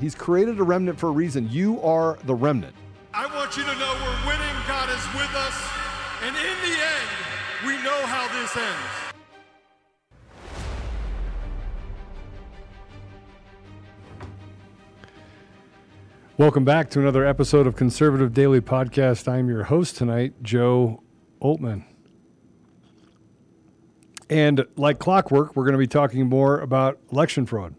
He's created a remnant for a reason. You are the remnant. I want you to know we're winning. God is with us. And in the end, we know how this ends. Welcome back to another episode of Conservative Daily Podcast. I'm your host tonight, Joe Altman. And like clockwork, we're going to be talking more about election fraud.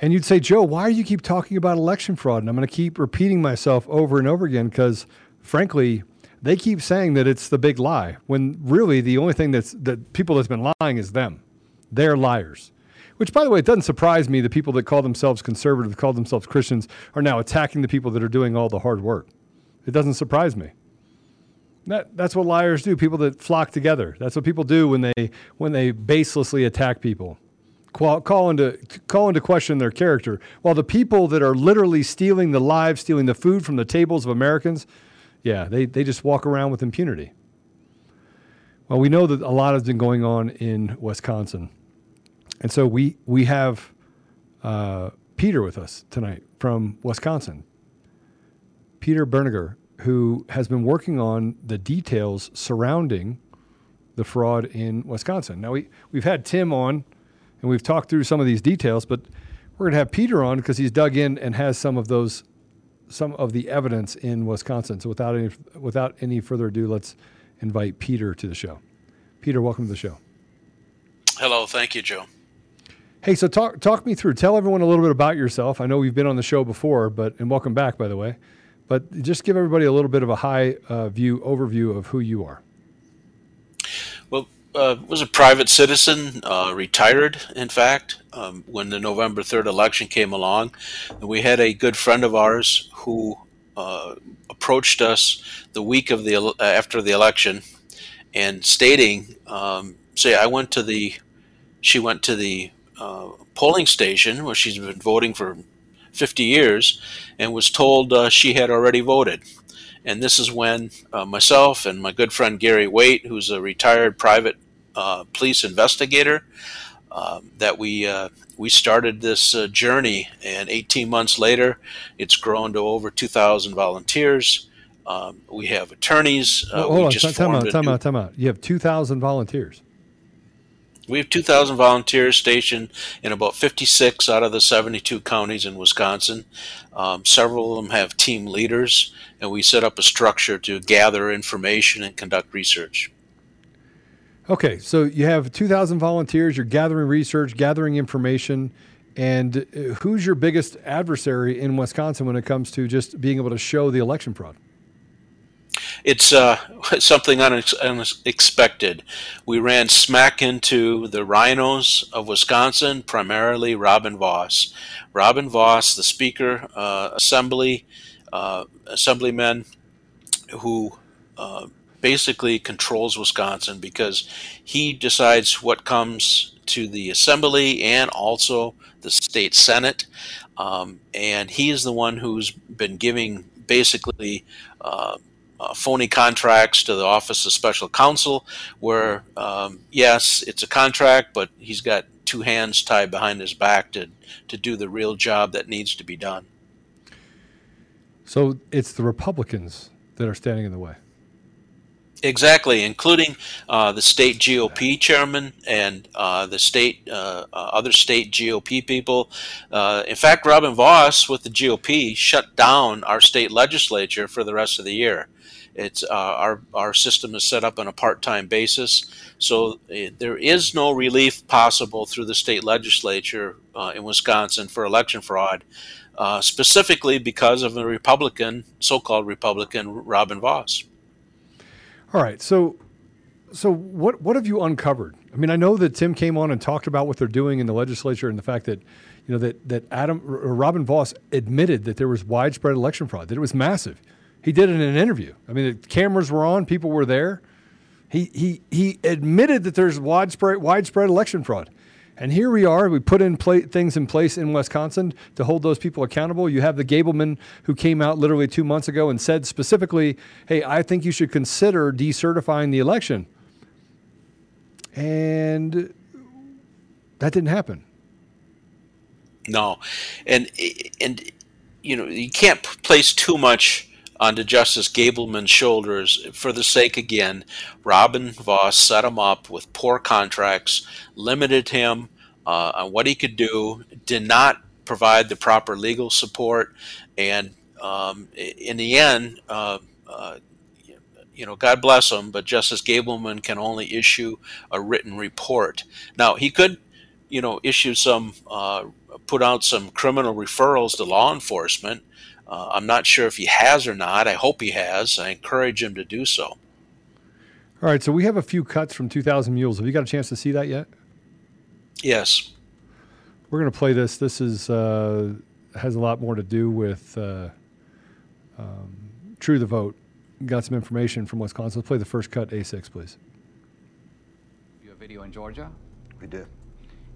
And you'd say, Joe, why do you keep talking about election fraud? And I'm going to keep repeating myself over and over again because, frankly, they keep saying that it's the big lie when really the only thing that's that people that's been lying is them. They're liars. Which, by the way, it doesn't surprise me. The people that call themselves conservative, call themselves Christians, are now attacking the people that are doing all the hard work. It doesn't surprise me. That, that's what liars do. People that flock together. That's what people do when they when they baselessly attack people, call, call into call into question their character. While the people that are literally stealing the lives, stealing the food from the tables of Americans, yeah, they they just walk around with impunity. Well, we know that a lot has been going on in Wisconsin. And so we we have uh, Peter with us tonight from Wisconsin. Peter Bernegger, who has been working on the details surrounding the fraud in Wisconsin. Now we we've had Tim on, and we've talked through some of these details, but we're going to have Peter on because he's dug in and has some of those some of the evidence in Wisconsin. So without any without any further ado, let's invite Peter to the show. Peter, welcome to the show. Hello, thank you, Joe. Hey, so talk talk me through. Tell everyone a little bit about yourself. I know we've been on the show before, but and welcome back, by the way. But just give everybody a little bit of a high uh, view overview of who you are. Uh, was a private citizen, uh, retired, in fact, um, when the November third election came along, and we had a good friend of ours who uh, approached us the week of the after the election, and stating, um, "Say, I went to the." She went to the uh, polling station where she's been voting for 50 years and was told uh, she had already voted. And this is when uh, myself and my good friend Gary Waite, who's a retired private uh, police investigator, um, that we uh, we started this uh, journey. And 18 months later, it's grown to over 2,000 volunteers. Um, we have attorneys. Uh, hold on, time out, time out, time out. You have 2,000 volunteers. We have 2,000 volunteers stationed in about 56 out of the 72 counties in Wisconsin. Um, several of them have team leaders, and we set up a structure to gather information and conduct research. Okay, so you have 2,000 volunteers, you're gathering research, gathering information, and uh, who's your biggest adversary in Wisconsin when it comes to just being able to show the election fraud? it's uh, something unexpected. We ran smack into the RINOs of Wisconsin, primarily Robin Vos. Robin Vos, the Speaker, uh, Assembly, uh, Assemblyman, who uh, basically controls Wisconsin because he decides what comes to the Assembly and also the state Senate. Um, and he is the one who's been giving basically uh, uh, phony contracts to the Office of Special Counsel, where um, yes, it's a contract, but he's got two hands tied behind his back to to do the real job that needs to be done. So it's the Republicans that are standing in the way. Exactly, including uh, the state GOP chairman and uh, the state uh, uh other state GOP people. Uh, in fact, Robin Vos with the GOP shut down our state legislature for the rest of the year. It's uh, our our system is set up on a part-time basis, so there is no relief possible through the state legislature in Wisconsin for election fraud. specifically because of a Republican, so-called Republican, Robin Vos. All right. So, so what what have you uncovered? I mean, I know that Tim came on and talked about what they're doing in the legislature and the fact that you know that that Adam or Robin Vos admitted that there was widespread election fraud, that it was massive. He did it in an interview. I mean, the cameras were on, people were there. He he he admitted that there's widespread widespread election fraud. And here we are. We put in pla- things in place in Wisconsin to hold those people accountable. You have the Gableman who came out literally two months ago and said specifically, hey, I think you should consider decertifying the election. And that didn't happen. No. And, and you know, you can't place too much onto Justice Gableman's shoulders for the sake, again, Robin Vos set him up with poor contracts, limited him uh, on what he could do, did not provide the proper legal support, and um, in the end, uh, uh, you know, God bless him, but Justice Gableman can only issue a written report. Now, he could, you know, issue some, uh, put out some criminal referrals to law enforcement uh, I'm not sure if he has or not. I hope he has. I encourage him to do so. All right, so we have a few cuts from 2,000 Mules. Have you got a chance to see that yet? Yes. We're going to play this. This is uh, has a lot more to do with uh, um, True the Vote. Got some information from Wisconsin. Let's play the first cut, A6, please. You have video in Georgia? We do.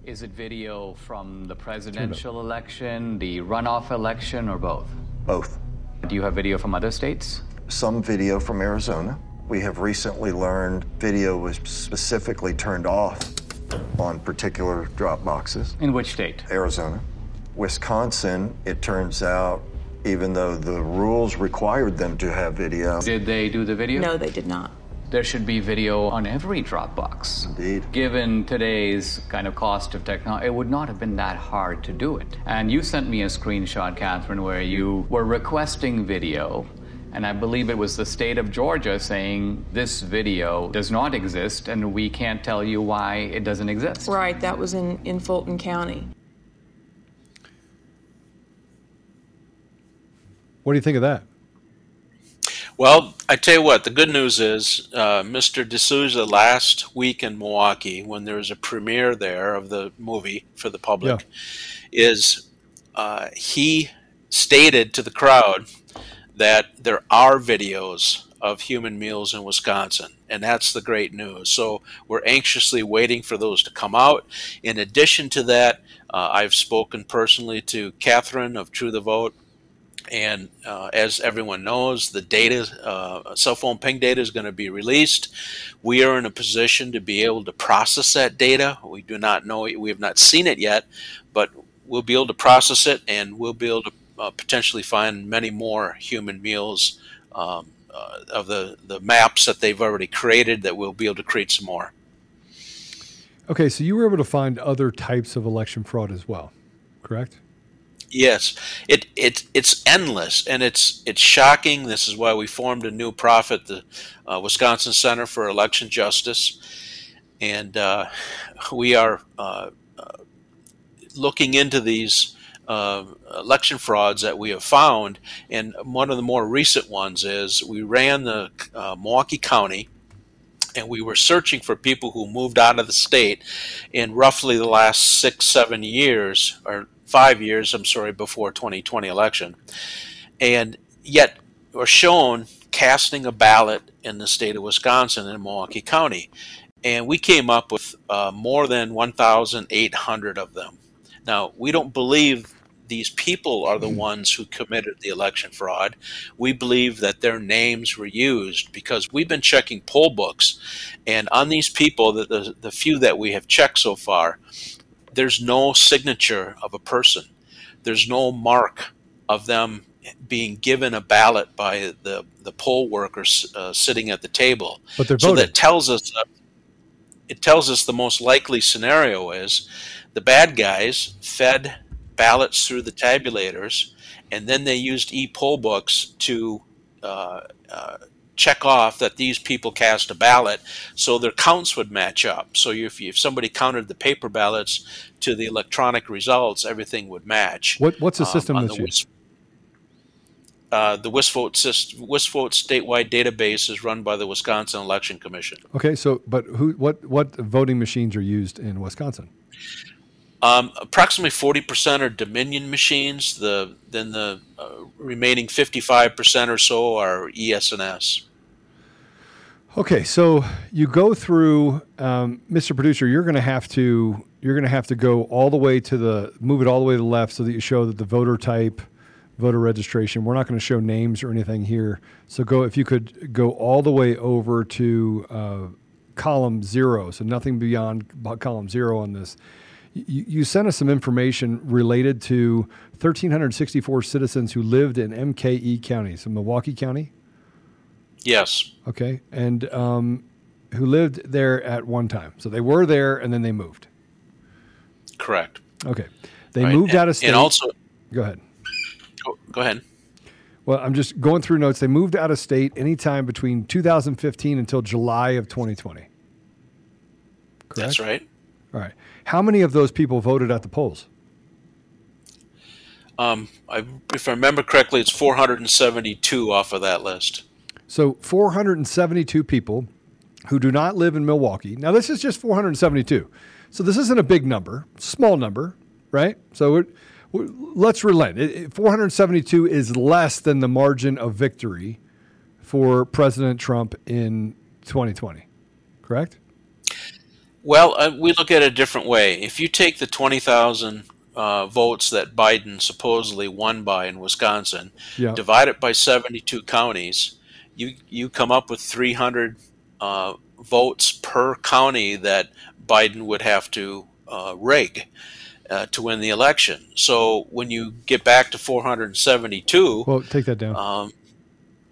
Is it video from the presidential election, the runoff election, or both? Both. Do you have video from other states? Some video from Arizona. We have recently learned video was specifically turned off on particular drop boxes. In which state? Arizona. Wisconsin, it turns out, even though the rules required them to have video. Did they do the video? No, they did not. There should be video on every Dropbox. Indeed. Given today's kind of cost of technology, it would not have been that hard to do it. And you sent me a screenshot, Catherine, where you were requesting video. And I believe it was the state of Georgia saying this video does not exist and we can't tell you why it doesn't exist. Right, that was in, in Fulton County. What do you think of that? Well, I tell you what, the good news is uh, Mr. D'Souza last week in Milwaukee, when there was a premiere there of the movie for the public, yeah. is uh, he stated to the crowd that there are videos of human meals in Wisconsin, and that's the great news. So we're anxiously waiting for those to come out. In addition to that, uh, I've spoken personally to Catherine of True the Vote and uh, as everyone knows, the data, uh, cell phone ping data is going to be released. We are in a position to be able to process that data. We do not know, we have not seen it yet, but we'll be able to process it and we'll be able to uh, potentially find many more human meals um, uh, of the, the maps that they've already created that we'll be able to create some more. Okay, so you were able to find other types of election fraud as well, correct? Yes, it it it's endless and it's it's shocking. This is why we formed a new profit, the uh, Wisconsin Center for Election Justice, and uh, we are uh, uh looking into these uh, election frauds that we have found. And one of the more recent ones is we ran the uh, Milwaukee County and we were searching for people who moved out of the state in roughly the last six, seven years, or five years, I'm sorry, before 2020 election, and yet were shown casting a ballot in the state of Wisconsin in Milwaukee County, and we came up with uh, more than 1,800 of them. Now we don't believe these people are the ones who committed the election fraud. We believe that their names were used because we've been checking poll books, and on these people, the, the, the few that we have checked so far, there's no signature of a person. There's no mark of them being given a ballot by the the poll workers uh, sitting at the table. But they're voting. so that tells us uh, it tells us the most likely scenario is the bad guys fed ballots through the tabulators, and then they used e-poll books to uh, uh, check off that these people cast a ballot, so their counts would match up. So if, if somebody counted the paper ballots to the electronic results, everything would match. What what's the um, system that's the? WIS- uh, the WISVOTE, syst- WISVOTE statewide database is run by the Wisconsin Election Commission. Okay, so but who what what voting machines are used in Wisconsin? Um, approximately forty percent are Dominion machines. The then the uh, remaining fifty-five percent or so are ES&S. Okay, so you go through, um, Mr. Producer. You're going to have to you're going to have to go all the way to the move it all the way to the left so that you show that the voter type, voter registration. We're not going to show names or anything here. So go if you could go all the way over to uh, column zero. So nothing beyond column zero on this. You, you sent us some information related to 1,364 citizens who lived in MKE County, so Milwaukee County. Yes, Okay, and um, who lived there at one time. So they were there and then they moved. correct. Okay, they Right, moved and- out of state. And also, go ahead. go, go ahead. Well, I'm just going through notes. They moved out of state anytime between 2015 until July of 2020. Correct. That's right. All right. How many of those people voted at the polls? Um, I, if I remember correctly, it's 472 off of that list. So 472 people who do not live in Milwaukee. Now this is just 472. So this isn't a big number, small number, right? So it, let's relent. It- it- 472 is less than the margin of victory for President Trump in 2020. Correct? Well, uh, we look at it a different way. If you take the 20,000 uh, votes that Biden supposedly won by in Wisconsin, Yeah. divide it by 72 counties, you you come up with 300 uh, votes per county that Biden would have to uh, rig uh, to win the election. So when you get back to 472, Well, take that down. um,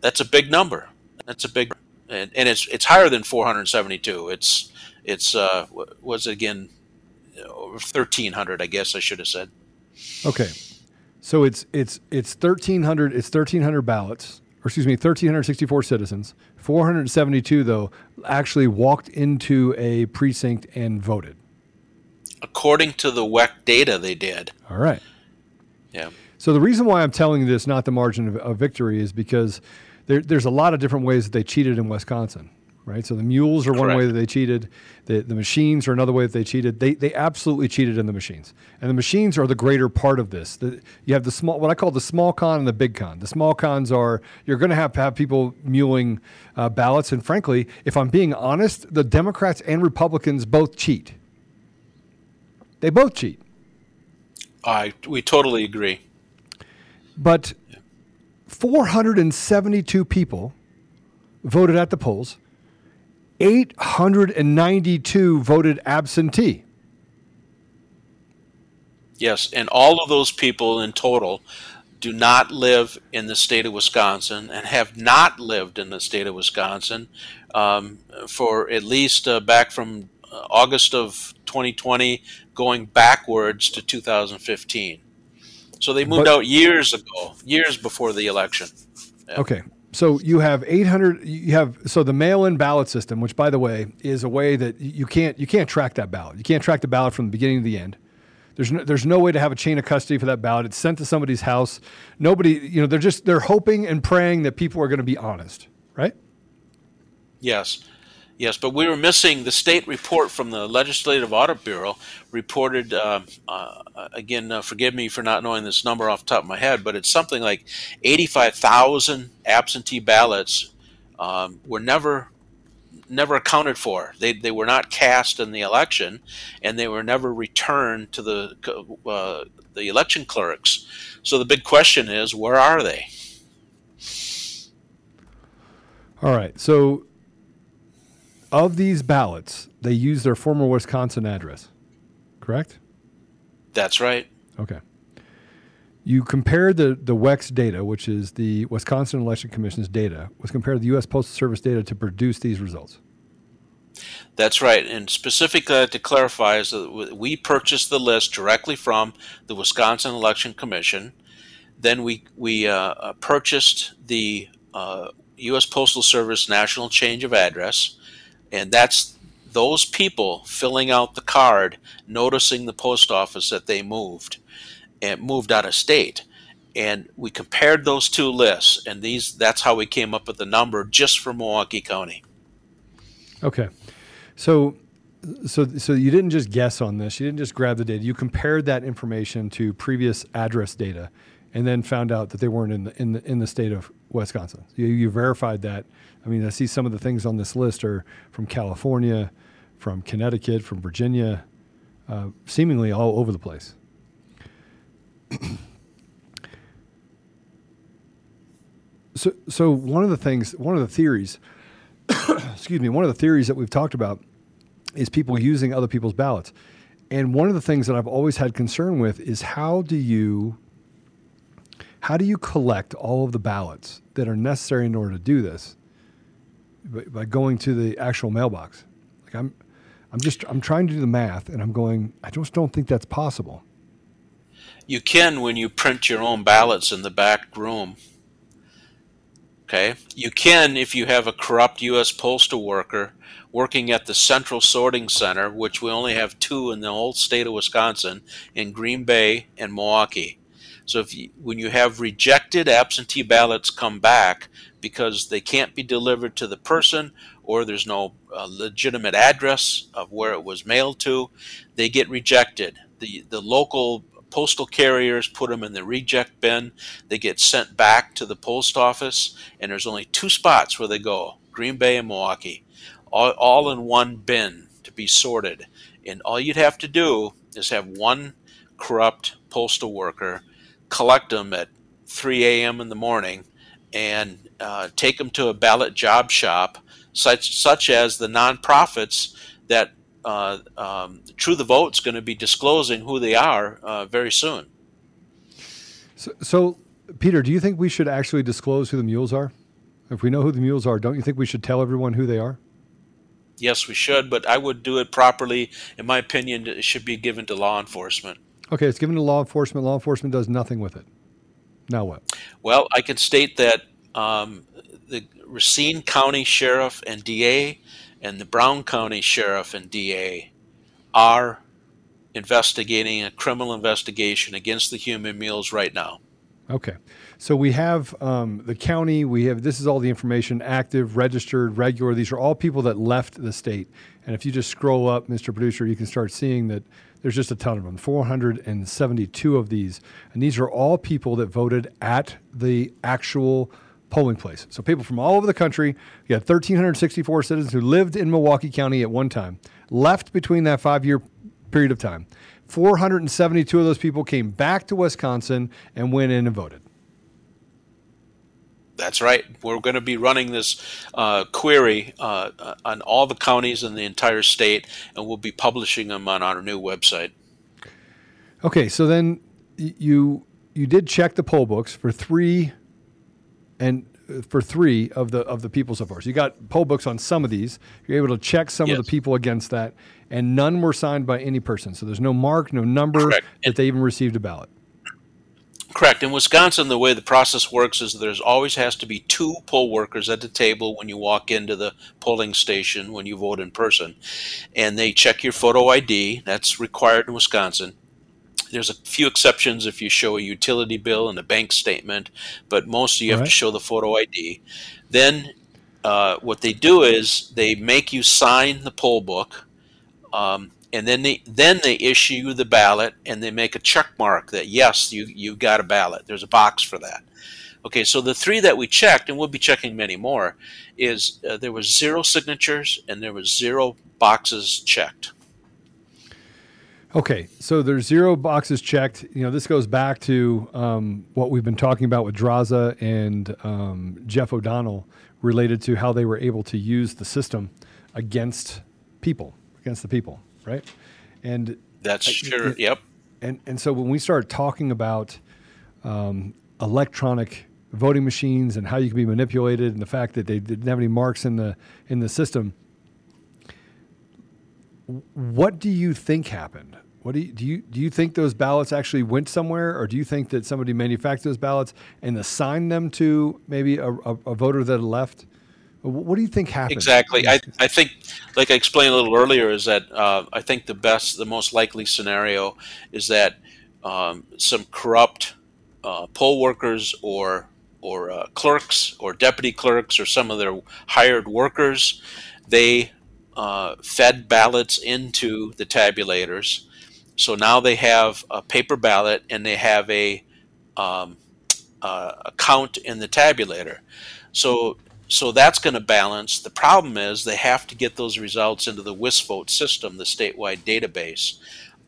that's a big number. That's a big, and, and it's it's higher than 472. It's it's uh, was it again? Over 1300, I guess I should have said. Okay. So it's it's it's 1300 it's 1300 ballots or excuse me 1364 citizens. 472 though actually walked into a precinct and voted. According to the WEC data, they did. All right. Yeah. So the reason why I'm telling you this, not the margin of, of victory, is because there, there's a lot of different ways that they cheated in Wisconsin, right? So the mules are one way that they cheated. The, the machines are another way that they cheated. They, they absolutely cheated in the machines, and the machines are the greater part of this. The, you have the small, what I call the small con and the big con. The small cons are you're going to have to have people muling uh, ballots, and frankly, if I'm being honest, the Democrats and Republicans both cheat. They both cheat. I we totally agree. But 472 people voted at the polls. 892 voted absentee. Yes, and all of those people in total do not live in the state of Wisconsin and have not lived in the state of Wisconsin um, for at least uh, back from uh, August of 2020 going backwards to 2015. So they moved But- out years ago, years before the election. Yeah. Okay. So you have 800 you have so the mail-in ballot system which by the way is a way that you can't you can't track that ballot. You can't track the ballot from the beginning to the end. There's no, there's no way to have a chain of custody for that ballot. It's sent to somebody's house. Nobody, you know, they're just they're hoping and praying that people are going to be honest, right? Yes, yes, but we were missing the state report from the Legislative Audit Bureau reported. Um, uh, again, uh, forgive me for not knowing this number off the top of my head, but it's something like eighty-five thousand absentee ballots um, were never never accounted for. They they were not cast in the election, and they were never returned to the uh, the election clerks. So the big question is, where are they? All right. So, of these ballots, they use their former Wisconsin address, correct? That's right. Okay. You compared the the WEX data, which is the Wisconsin Election Commission's data, was compared to the U.S. Postal Service data to produce these results. That's right. And specifically to clarify is that we purchased the list directly from the Wisconsin Election Commission. Then we we uh, uh purchased the uh, U.S. Postal Service National Change of Address, and that's those people filling out the card, noticing the post office that they moved and moved out of state. And we compared those two lists, and these that's how we came up with the number just for Milwaukee County. Okay. So so so you didn't just guess on this. You didn't just grab the data. You compared that information to previous address data, and then found out that they weren't in the in the in the state of Wisconsin. You, you verified that. I mean, I see some of the things on this list are from California, from Connecticut, from Virginia, uh, seemingly all over the place. so so one of the things, one of the theories excuse me, one of the theories that we've talked about is people using other people's ballots. And one of the things that I've always had concern with is how do you how do you collect all of the ballots that are necessary in order to do this by, by going to the actual mailbox? Like I'm I'm just I'm trying to do the math and I'm going I just don't think that's possible. You can when you print your own ballots in the back room. Okay. You can if you have a corrupt U.S. postal worker working at the Central Sorting Center, which we only have two in the whole state of Wisconsin, in Green Bay and Milwaukee. So if you, when you have rejected absentee ballots come back because they can't be delivered to the person or there's no uh, legitimate address of where it was mailed to, they get rejected. The the local postal carriers put them in the reject bin. They get sent back to the post office, and there's only two spots where they go Green Bay and Milwaukee, all, all in one bin to be sorted. And all you'd have to do is have one corrupt postal worker collect them at 3 a.m. in the morning and uh, take them to a ballot job shop, such, such as the nonprofits that uh, um, True the Vote's going to be disclosing who they are uh, very soon. So, so, Peter, do you think we should actually disclose who the mules are? If we know who the mules are, don't you think we should tell everyone who they are? Yes, we should, but I would do it properly. In my opinion, it should be given to law enforcement. Okay, it's given to law enforcement. Law enforcement does nothing with it. Now what? Well, I can state that um, the Racine County Sheriff and DA and the Brown County Sheriff and DA are investigating a criminal investigation against the human meals right now. Okay. So we have um, the county, we have this is all the information active, registered, regular. These are all people that left the state. And if you just scroll up, Mr. Producer, you can start seeing that there's just a ton of them 472 of these. And these are all people that voted at the actual polling place. So people from all over the country, you had 1,364 citizens who lived in Milwaukee County at one time, left between that five year period of time. 472 of those people came back to Wisconsin and went in and voted. That's right. We're going to be running this uh, query uh, uh on all the counties in the entire state, and we'll be publishing them on our new website. Okay, so then you you did check the poll books for three and uh, for three of the of the people so far. So you got poll books on some of these. You're able to check some yes. of the people against that, and none were signed by any person. So there's no mark, no number Correct. that they even received a ballot. Correct. In Wisconsin, the way the process works is there's always has to be two poll workers at the table when you walk into the polling station when you vote in person, and they check your photo ID. That's required in Wisconsin there's a few exceptions if you show a utility bill and a bank statement, but most you have right. to show the photo ID. Then uh, what they do is they make you sign the poll book, um, and then they then they issue the ballot, and they make a check mark that yes, you you got a ballot. There's a box for that. Okay, so the three that we checked, and we'll be checking many more, is uh, there was zero signatures and there was zero boxes checked. Okay, so there's zero boxes checked. You know, this goes back to um, what we've been talking about with Draza and um, Jeff O'Donnell related to how they were able to use the system against people, against the people, right? And that's sure. It, yep. And and so when we start talking about um, electronic voting machines and how you can be manipulated, and the fact that they didn't have any marks in the in the system. What do you think happened? What do you, do you do you think those ballots actually went somewhere, or do you think that somebody manufactured those ballots and assigned them to maybe a, a, a voter that left? What do you think happened? Exactly. I, I think, like I explained a little earlier, is that uh, I think the best, the most likely scenario is that um, some corrupt uh, poll workers or or uh, clerks or deputy clerks or some of their hired workers, they uh, fed ballots into the tabulators. So now they have a paper ballot and they have a, um, uh, a count in the tabulator. So so that's going to balance. The problem is they have to get those results into the WisVote system, the statewide database.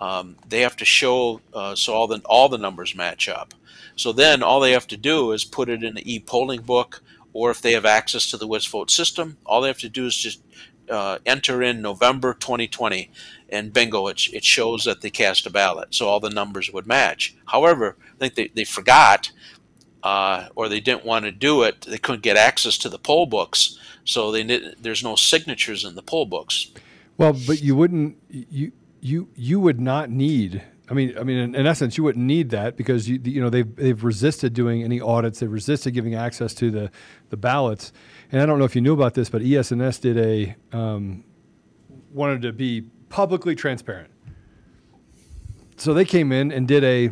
Um, they have to show uh, so all the all the numbers match up. So then all they have to do is put it in the e-polling book, or if they have access to the WisVote system, all they have to do is just uh, enter in November 2020, and bingo, it, it shows that they cast a ballot. So all the numbers would match. However, I think they, they forgot uh, or they didn't want to do it, they couldn't get access to the poll books, so they there's no signatures in the poll books. Well, but you wouldn't you you you would not need. I mean, I mean, in, in essence, you wouldn't need that because you you know they've they've resisted doing any audits. They've resisted giving access to the the ballots. And I don't know if you knew about this, but ES&S did a um, wanted to be publicly transparent. So they came in and did a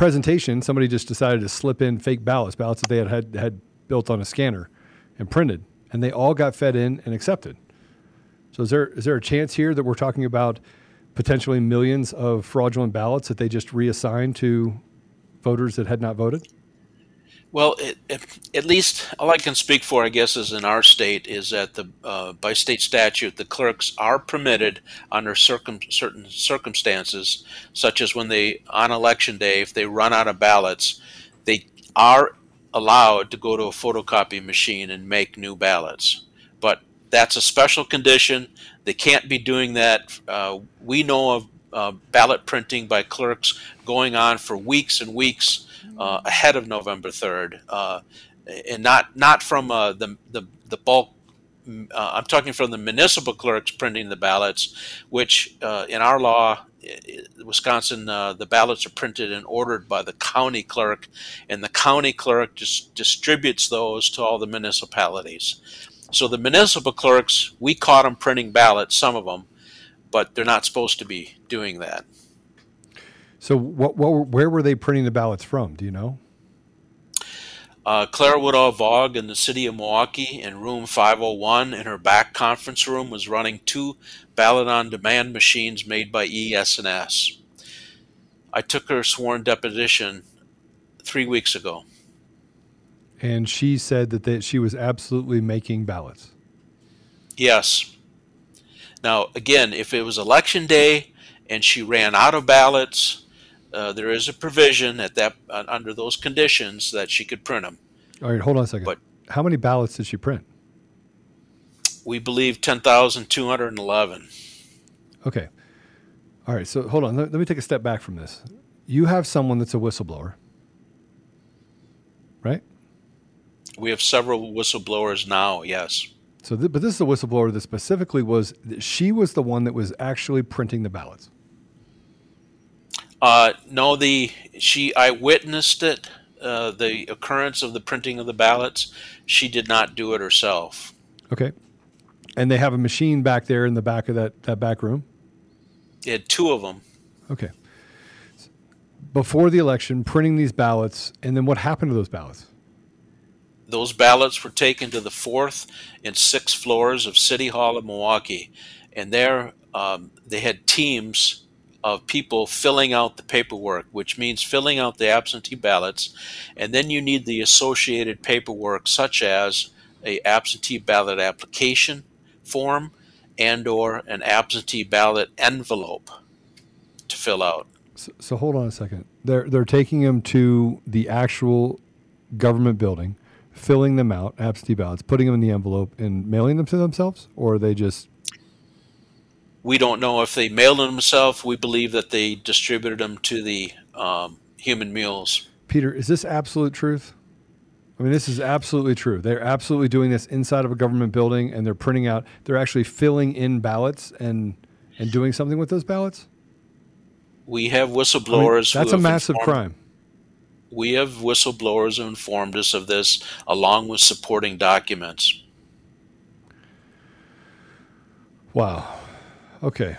presentation, somebody just decided to slip in fake ballots, ballots that they had, had, had built on a scanner and printed, and they all got fed in and accepted. So is there is there a chance here that we're talking about potentially millions of fraudulent ballots that they just reassigned to voters that had not voted? Well, it, it, at least all I can speak for, I guess, is in our state, is that the uh, by state statute, the clerks are permitted under circum, certain circumstances, such as when they on election day, if they run out of ballots, they are allowed to go to a photocopy machine and make new ballots. But that's a special condition. They can't be doing that. Uh, we know of uh, ballot printing by clerks going on for weeks and weeks uh, ahead of November 3rd, uh, and not not from uh, the, the the bulk. Uh, I'm talking from the municipal clerks printing the ballots, which uh, in our law, Wisconsin, the ballots are printed and ordered by the county clerk, and the county clerk just distributes those to all the municipalities. So the municipal clerks, we caught them printing ballots, some of them, but they're not supposed to be doing that. So, what, what, where were they printing the ballots from? Do you know? Uh, Claire Woodall Vogg in the city of Milwaukee in room 501 in her back conference room was running two ballot on demand machines made by ES&S. I took her sworn deposition three weeks ago. And she said that they, she was absolutely making ballots. Yes. Now, again, if it was election day and she ran out of ballots, uh, there is a provision at that uh, under those conditions that she could print them. All right, hold on a second. But how many ballots did she print? We believe ten thousand two hundred and eleven. Okay. All right. So hold on. Let, let, me take a step back from this. You have someone that's a whistleblower, right? We have several whistleblowers now. Yes. So, th- but this is a whistleblower that specifically was. She was the one that was actually printing the ballots. Uh, no, the she I witnessed it, uh, the occurrence of the printing of the ballots. She did not do it herself. Okay, and they have a machine back there in the back of that that back room. They had two of them. Okay. Before the election, printing these ballots, and then what happened to those ballots? Those ballots were taken to the fourth and sixth floors of City Hall of Milwaukee, and there um, they had teams of people filling out the paperwork, which means filling out the absentee ballots, and then you need the associated paperwork such as a absentee ballot application form and or an absentee ballot envelope to fill out. So, so hold on a second. They're they're taking them to the actual government building, filling them out, absentee ballots, putting them in the envelope, and mailing them to themselves, or are they just we don't know if they mailed them themselves. We believe that they distributed them to the um, human mules. Peter, is this absolute truth? I mean, this is absolutely true. They're absolutely doing this inside of a government building, and they're printing out. They're actually filling in ballots and and doing something with those ballots. We have whistleblowers. I mean, that's a massive crime. We have whistleblowers who informed us of this, along with supporting documents. Wow. Okay.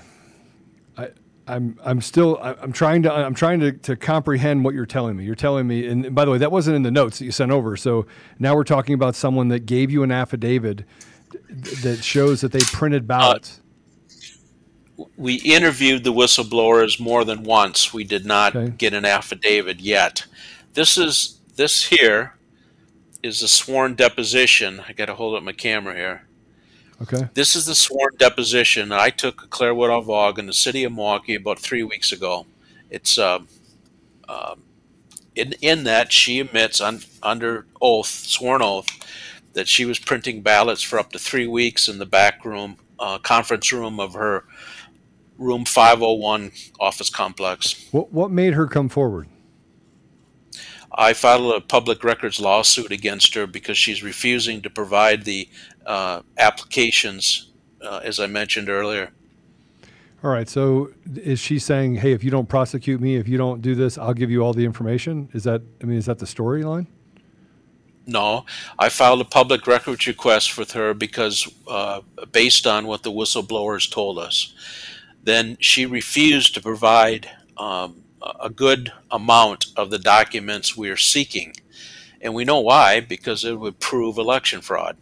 I'm I'm still I'm trying to I'm trying to, to comprehend what you're telling me. You're telling me, and by the way, that wasn't in the notes that you sent over. So now we're talking about someone that gave you an affidavit that shows that they printed ballots. Uh, we interviewed the whistleblowers more than once. We did not okay. get an affidavit yet. This is this here is a sworn deposition. I got to hold up my camera here. Okay. This is the sworn deposition I took Claire Woodall in the city of Milwaukee about three weeks ago. It's uh, uh, in in that she admits un, under oath, sworn oath, that she was printing ballots for up to three weeks in the back room, uh, conference room of her room 501 office complex. What what made her come forward? I filed a public records lawsuit against her because she's refusing to provide the uh, applications, uh, as I mentioned earlier. All right. So is she saying, "Hey, if you don't prosecute me, if you don't do this, I'll give you all the information"? Is that? I mean, is that the storyline? No, I filed a public records request with her because, uh, based on what the whistleblowers told us, then she refused to provide um, a good amount of the documents we are seeking. And we know why, because it would prove election fraud.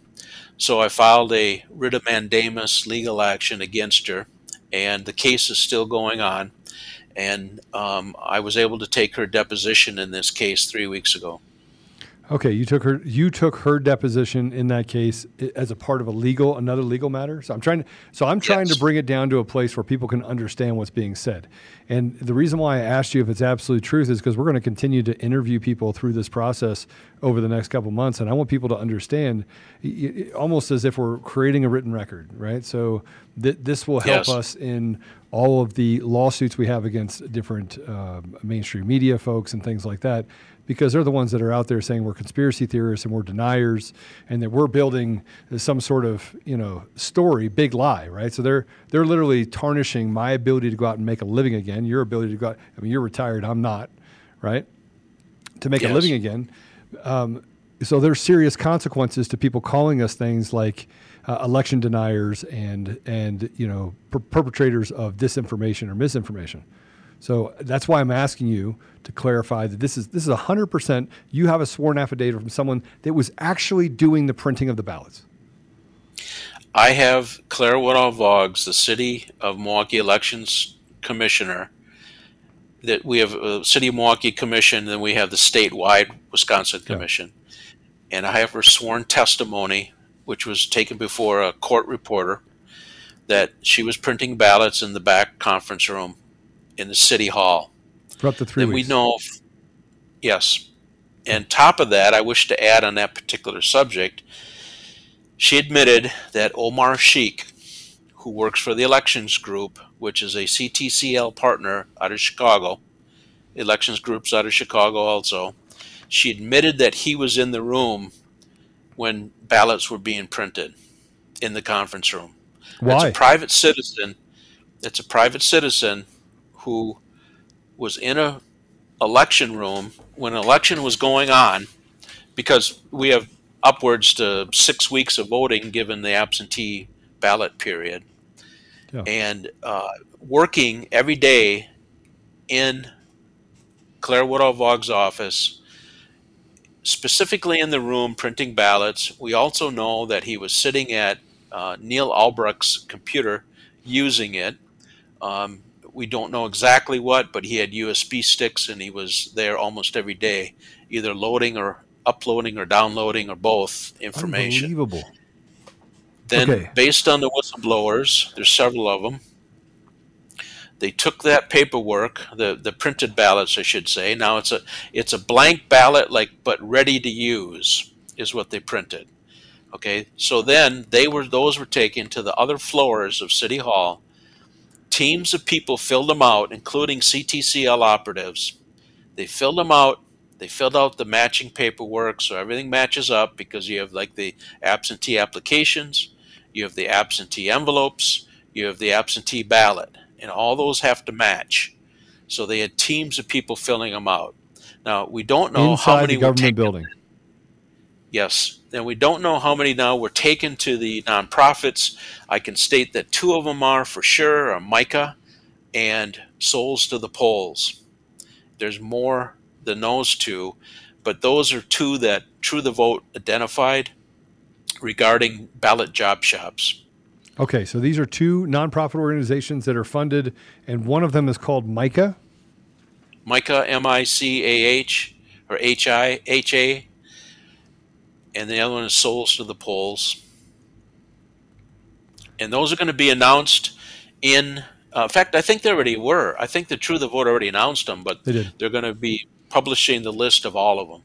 So I filed a writ of mandamus legal action against her, and the case is still going on. And um, I was able to take her deposition in this case three weeks ago. Okay, you took her. You took her deposition in that case as a part of a legal, another legal matter. So I'm trying. To, so I'm trying yes. to bring it down to a place where people can understand what's being said. And the reason why I asked you if it's absolute truth is because we're going to continue to interview people through this process over the next couple months, and I want people to understand, almost as if we're creating a written record, right? So th- this will help yes. us in all of the lawsuits we have against different uh, mainstream media folks and things like that because they're the ones that are out there saying we're conspiracy theorists and we're deniers and that we're building some sort of you know story, big lie, right? So they're they're literally tarnishing my ability to go out and make a living again, your ability to go out. I mean, you're retired, I'm not, right? To make yes. a living again. Um, so there's serious consequences to people calling us things like uh, election deniers and and you know per- perpetrators of disinformation or misinformation. So that's why I'm asking you to clarify that this is this is 100%. You have a sworn affidavit from someone that was actually doing the printing of the ballots. I have Claire Woodall Voggs, the City of Milwaukee Elections Commissioner. That we have a City of Milwaukee Commission, then we have the statewide Wisconsin Commission, yeah. and I have her sworn testimony, which was taken before a court reporter, that she was printing ballots in the back conference room in the city hall. For up to three then weeks. we know, yes. And top of that, I wish to add on that particular subject, she admitted that Omar Sheikh, who works for the elections group, which is a CTCL partner out of Chicago, elections groups out of Chicago also, she admitted that he was in the room when ballots were being printed in the conference room. Why? It's a private citizen. It's a private citizen who was in a election room when an election was going on, because we have upwards to six weeks of voting given the absentee ballot period, yeah. and uh, working every day in Claire Woodall Vogg's office, specifically in the room printing ballots. We also know that he was sitting at uh, Neil Albrecht's computer using it. Um, we don't know exactly what, but he had USB sticks and he was there almost every day, either loading or uploading or downloading or both information. Unbelievable. Then, okay. based on the whistleblowers, there's several of them. They took that paperwork, the, the printed ballots, I should say. Now it's a it's a blank ballot, like but ready to use, is what they printed. Okay, so then they were those were taken to the other floors of City Hall teams of people filled them out, including CTCL operatives. They filled them out They filled out the matching paperwork, so everything matches up because you have like the absentee applications, you have the absentee envelopes, you have the absentee ballot, and all those have to match. So they had teams of people filling them out. Now we don't know Inside how many the government were taken. building. Yes, and we don't know how many now were taken to the nonprofits. I can state that two of them are for sure are Micah and Souls to the Polls. There's more than those two, but those are two that True the Vote identified regarding ballot job shops. Okay, so these are two nonprofit organizations that are funded, and one of them is called Micah. Micah, M I C A H, or H I H A, and the other one is Souls to the Polls. And those are going to be announced in. Uh, in fact, I think they already were. I think the True the Vote already announced them, but They did. they're going to be publishing the list of all of them.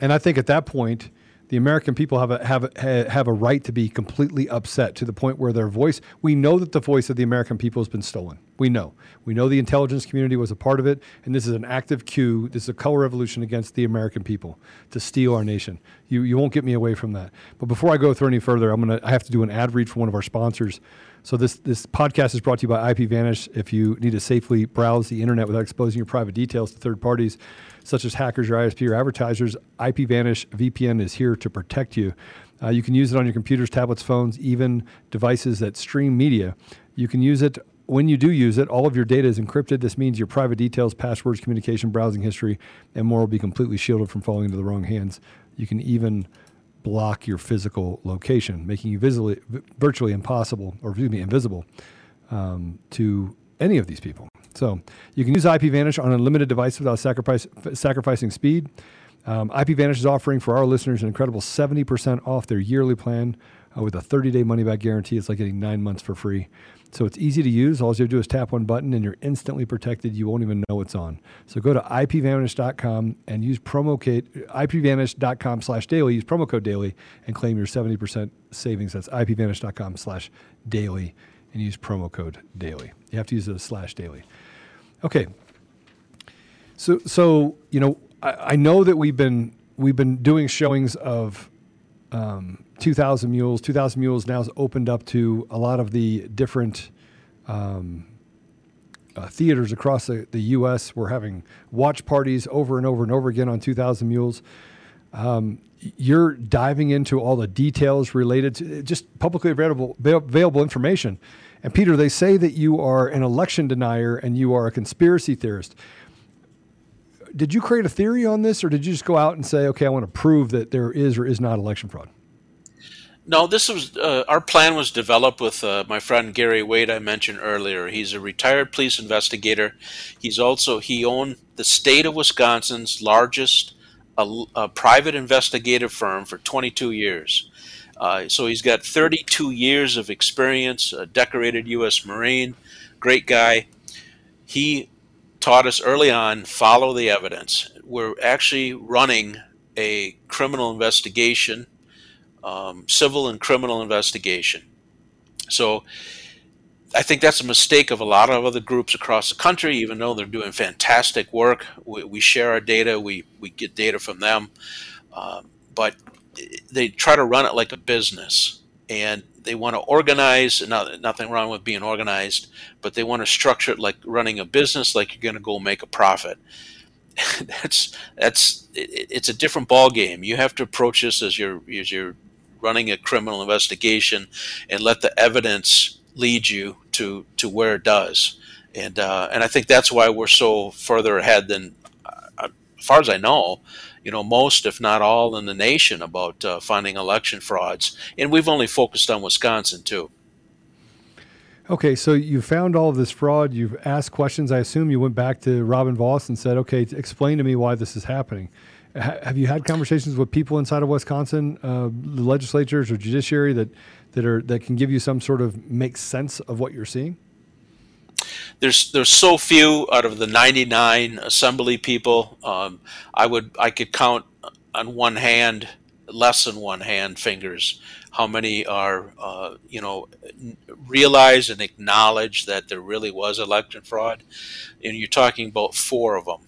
And I think at that point, the American people have a have a, have a right to be completely upset to the point where their voice. We know that the voice of the American people has been stolen. We know. We know the intelligence community was a part of it, and this is an active coup. This is a color revolution against the American people to steal our nation. You you won't get me away from that. But before I go through any further, I'm gonna I have to do an ad read for one of our sponsors. So this this podcast is brought to you by IPVanish. If you need to safely browse the internet without exposing your private details to third parties, such as hackers or ISP or advertisers, IPVanish VPN is here to protect you. Uh, you can use it on your computers, tablets, phones, even devices that stream media. You can use it when you do use it. All of your data is encrypted. This means your private details, passwords, communication, browsing history, and more will be completely shielded from falling into the wrong hands. You can even block your physical location, making you visibly, virtually impossible, or excuse me, invisible um, to any of these people. So you can use IPVanish on an unlimited device without sacrifice, sacrificing speed. Um, IPVanish is offering for our listeners an incredible 70% off their yearly plan uh, with a 30 day money back guarantee. It's like getting nine months for free. So it's easy to use. All you have to do is tap one button and you're instantly protected. You won't even know it's on. So go to ipvanish.com and use promo code ipvanish.com slash daily. Use promo code daily and claim your 70% savings. That's ipvanish.com slash daily and use promo code daily. You have to use the slash daily. Okay. So, so you know, I, I know that we've been we've been doing showings of um, 2,000 Mules. 2,000 Mules now is opened up to a lot of the different um, uh, theaters across the, the U.S. We're having watch parties over and over and over again on 2,000 Mules. Um, you're diving into all the details related to just publicly available available information. And Peter, they say that you are an election denier and you are a conspiracy theorist. Did you create a theory on this, or did you just go out and say, "Okay, I want to prove that there is or is not election fraud"? No, this was uh, our plan was developed with uh, my friend Gary Wade. I mentioned earlier. He's a retired police investigator. He's also he owned the state of Wisconsin's largest uh, uh private investigative firm for 22 years. Uh, so he's got 32 years of experience. A decorated U.S. Marine, great guy. He taught us early on follow the evidence. We're actually running a criminal investigation um, civil and criminal investigation. So I think that's a mistake of a lot of other groups across the country, even though they're doing fantastic work. We, we share our data, we, we get data from them, um, but they try to run it like a business. And they want to organize, not, nothing wrong with being organized, but they want to structure it like running a business, like you're going to go make a profit. that's that's it, it's a different ball game. You have to approach this as you're as you're running a criminal investigation and let the evidence lead you to to where it does. And uh, and I think that's why we're so further ahead than, uh, as far as I know, you know, most if not all in the nation about uh, finding election frauds. And we've only focused on Wisconsin too. Okay, so you found all of this fraud. You've asked questions. I assume you went back to Robin Vos and said, "Okay, explain to me why this is happening." Have you had conversations with people inside of Wisconsin, uh, the legislatures or judiciary that that are that can give you some sort of make sense of what you're seeing? There's there's so few out of the 99 assembly people. Um, I would I could count on one hand, less than one hand fingers, how many are uh, you know realize and acknowledge that there really was election fraud, and you're talking about four of them.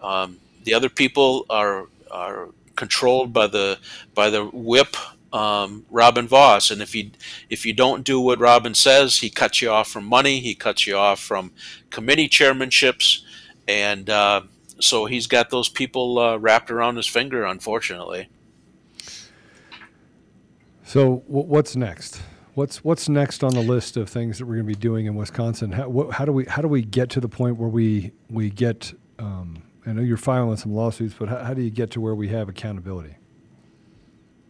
Um, the other people are are controlled by the by the whip um, Robin Vos. And if you if you don't do what Robin says, he cuts you off from money. He cuts you off from committee chairmanships, and uh, so he's got those people uh, wrapped around his finger, unfortunately. So what's next? What's what's next on the list of things that we're going to be doing in Wisconsin? How, what, how do we how do we get to the point where we we get? Um, I know you're filing some lawsuits, but how, how do you get to where we have accountability?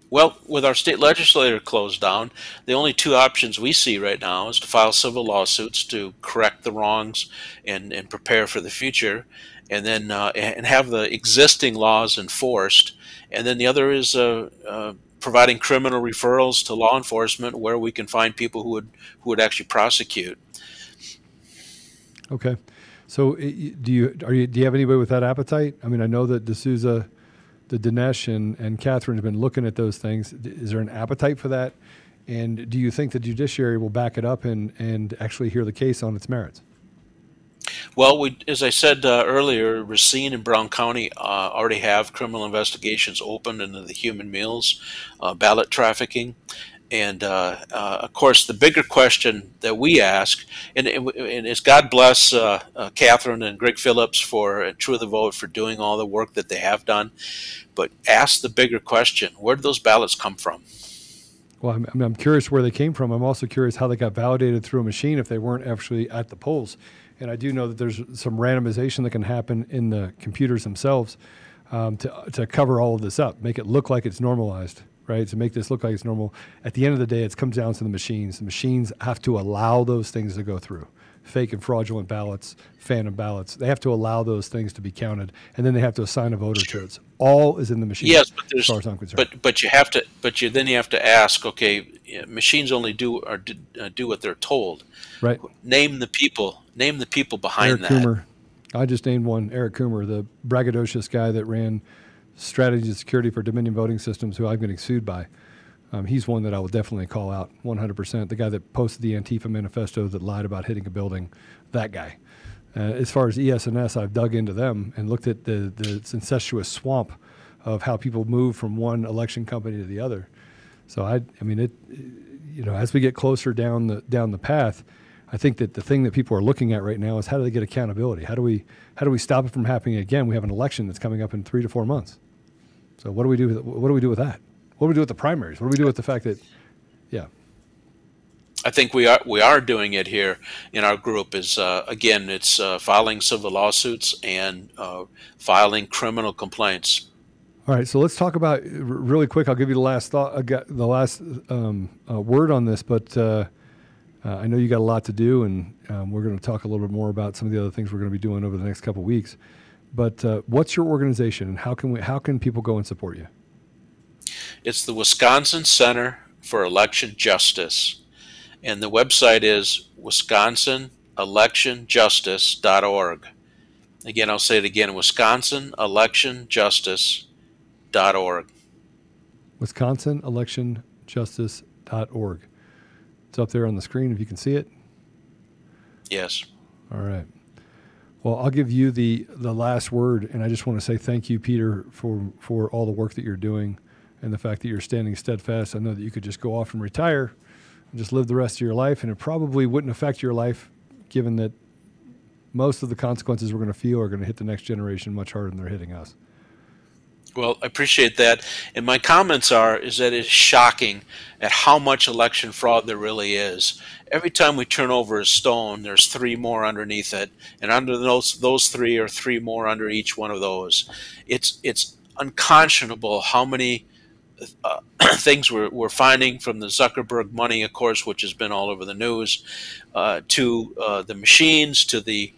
Well, with our state legislature closed down, the only two options we see right now is to file civil lawsuits to correct the wrongs and, and prepare for the future, and then uh, and have the existing laws enforced. And then the other is uh, uh, providing criminal referrals to law enforcement where we can find people who would who would actually prosecute. Okay, so do you are you do you have anybody with that appetite? I mean, I know that D'Souza the Dinesh and, and Catherine have been looking at those things. Is there an appetite for that? And do you think the judiciary will back it up and, and actually hear the case on its merits? Well, we, as I said uh, earlier, Racine and Brown County uh, already have criminal investigations open into the human meals, uh, ballot trafficking, and uh, uh, of course, the bigger question that we ask, and, and, is God bless uh, uh, Catherine and Greg Phillips for True the Vote for doing all the work that they have done, but ask the bigger question: Where did those ballots come from? Well, I'm, I'm curious where they came from. I'm also curious how they got validated through a machine if they weren't actually at the polls. And I do know that there's some randomization that can happen in the computers themselves um, to to cover all of this up, make it look like it's normalized right? To make this look like it's normal. At the end of the day, it comes down to the machines. The machines have to allow those things to go through. Fake and fraudulent ballots, phantom ballots. They have to allow those things to be counted, and then they have to assign a voter to it. All is in the machine. Yes, but there's, but but you have to, but you then you have to ask. Okay, machines only do or do, uh, do what they're told. Right. Name the people. Name the people behind Eric that. Coomer. I just named one. Eric Coomer, the braggadocious guy that ran strategy and security for Dominion Voting Systems, who I'm getting sued by. Um, he's one that I will definitely call out 100%. The guy that posted the Antifa manifesto that lied about hitting a building, that guy. Uh, as far as ES&S, I've dug into them and looked at the, the incestuous swamp of how people move from one election company to the other. So I, I mean, it, you know, as we get closer down the down the path, I think that the thing that people are looking at right now is how do they get accountability? How do we how do we stop it from happening again? We have an election that's coming up in three to four months. So what do we do? With, what do we do with that? What do we do with the primaries? What do we do with the fact that, yeah. I think we are we are doing it here in our group. Is uh, again, it's uh, filing civil lawsuits and uh, filing criminal complaints. All right, so let's talk about really quick. I'll give you the last thought, uh, the last um, uh, word on this, but uh, I know you got a lot to do, and um, we're going to talk a little bit more about some of the other things we're going to be doing over the next couple weeks. But uh, what's your organization, and how can we? How can people go and support you? It's the Wisconsin Center for Election Justice, and the website is wisconsinelectionjustice.org. Again, I'll say it again: wisconsinelectionjustice.org. Wisconsinelectionjustice.org. It's up there on the screen if you can see it. Yes. All right. Well, I'll give you the the last word, and I just want to say thank you, Peter, for for all the work that you're doing, and the fact that you're standing steadfast. I know that you could just go off and retire, and just live the rest of your life, and it probably wouldn't affect your life, given that most of the consequences we're going to feel are going to hit the next generation much harder than they're hitting us. Well, I appreciate that. And my comments are is that it's shocking at how much election fraud there really is. Every time we turn over a stone, there's three more underneath it, and under those those three are three more under each one of those. It's it's unconscionable how many uh, things we're, we're finding from the Zuckerberg money, of course, which has been all over the news, uh, to uh, the machines, to the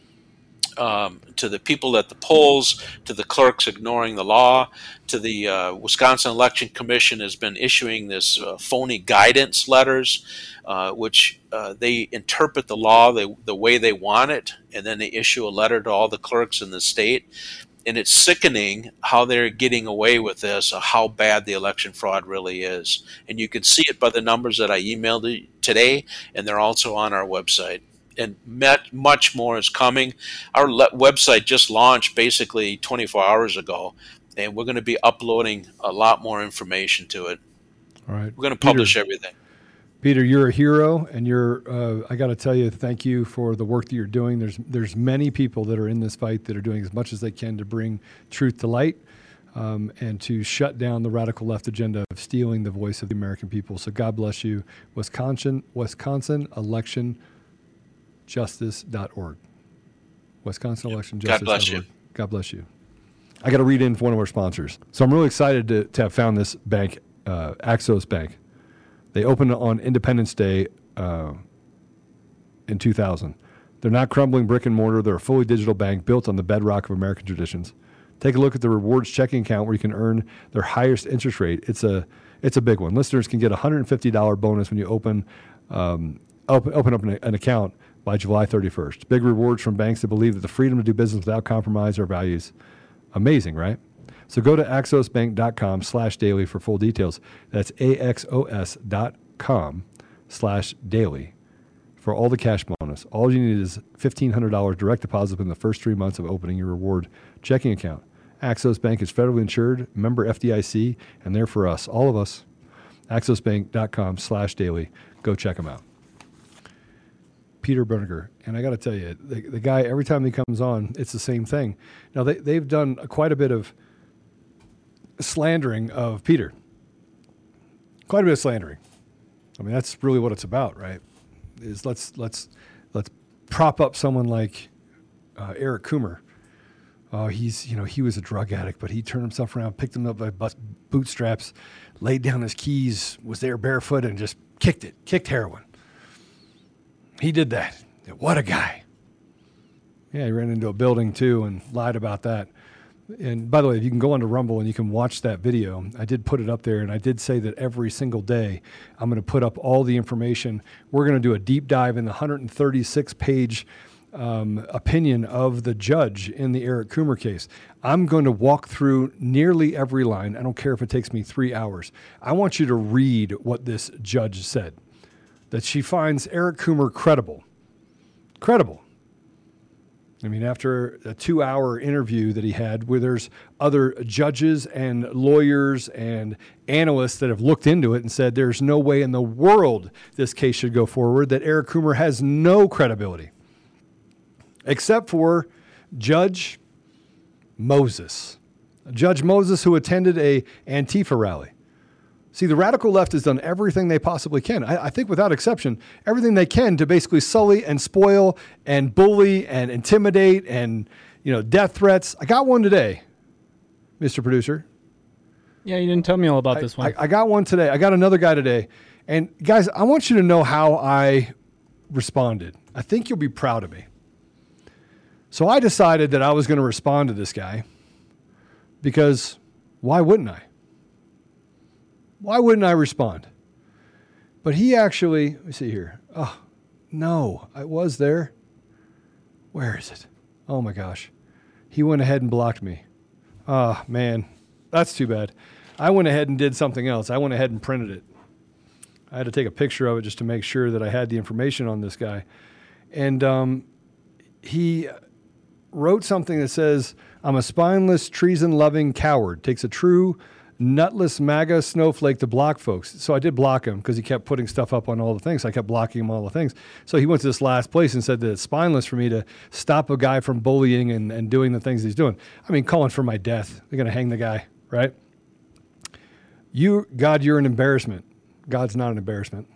um, to the people at the polls, to the clerks ignoring the law, to the uh, Wisconsin Election Commission has been issuing this uh, phony guidance letters, uh, which uh, they interpret the law the, the way they want it, and then they issue a letter to all the clerks in the state. And it's sickening how they're getting away with this, how bad the election fraud really is. And you can see it by the numbers that I emailed today, and they're also on our website and met, much more is coming. Our website just launched basically 24 hours ago, and we're going to be uploading a lot more information to it. All right. We're going to publish Peter, everything. Peter, you're a hero, and you're. Uh, I got to tell you, thank you for the work that you're doing. There's there's many people that are in this fight that are doing as much as they can to bring truth to light. Um, and to shut down the radical left agenda of stealing the voice of the American people. So God bless you. Wisconsin, Wisconsin election justice.org. Wisconsin election justice. God bless you. God bless you. I got to read in for one of our sponsors. So I'm really excited to, to have found this bank, uh, Axos Bank. They opened on Independence Day uh, in 2000. They're not crumbling brick and mortar. They're a fully digital bank built on the bedrock of American traditions. Take a look at the rewards checking account where you can earn their highest interest rate. It's a it's a big one. Listeners can get a $150 bonus when you open um, open, open up an, an account by July 31st. Big rewards from banks that believe that the freedom to do business without compromise our values. Amazing, right? So go to axosbank.com slash daily for full details. That's axos.com slash daily for all the cash bonus. All you need is $1,500 direct deposit in the first three months of opening your reward checking account. Axos Bank is federally insured, member FDIC, and they're for us, all of us. axosbank.com slash daily. Go check them out. Peter Bernegger. And I got to tell you, the, the, guy, every time he comes on, it's the same thing. Now, they, they've done quite a bit of slandering of Peter. Quite a bit of slandering. I mean, that's really what it's about, right? Is let's let's let's prop up someone like uh, Eric Coomer. Uh, he's you know he was a drug addict, but he turned himself around, picked him up by bootstraps, laid down his keys, was there barefoot, and just kicked it, kicked heroin. He did that. What a guy. Yeah, he ran into a building too and lied about that. And by the way, if you can go onto Rumble and you can watch that video, I did put it up there, and I did say that every single day I'm going to put up all the information. We're going to do a deep dive in the 136 page um, opinion of the judge in the Eric Coomer case. I'm going to walk through nearly every line. I don't care if it takes me three hours. I want you to read what this judge said that she finds Eric Coomer credible. Credible. I mean, after a two hour interview that he had, where there's other judges and lawyers and analysts that have looked into it and said there's no way in the world this case should go forward, that Eric Coomer has no credibility, except for Judge Moses. Judge Moses, who attended a Antifa rally. See, the radical left has done everything they possibly can. I, I, think, without exception, everything they can to basically sully and spoil and bully and intimidate and you know death threats. I got one today, Mr. Producer. Yeah, you didn't tell me all about I, this one. I, I got one today. I got another guy today, and guys, I want you to know how I responded. I think you'll be proud of me. So I decided that I was going to respond to this guy because why wouldn't I? Why wouldn't I respond? But he actually, let me see here. Oh, no, I was there. Where is it? Oh my gosh. He went ahead and blocked me. Ah, oh, man, that's too bad. I went ahead and did something else. I went ahead and printed it. I had to take a picture of it just to make sure that I had the information on this guy. And um, he wrote something that says, I'm a spineless, treason loving coward. Takes a true nutless MAGA snowflake to block folks. So I did block him because he kept putting stuff up on all the things. I kept blocking him all the things. So he went to this last place and said that it's spineless for me to stop a guy from bullying and, and doing the things he's doing. I mean, calling for my death. They're going to hang the guy, right? You, God, you're an embarrassment. God's not an embarrassment.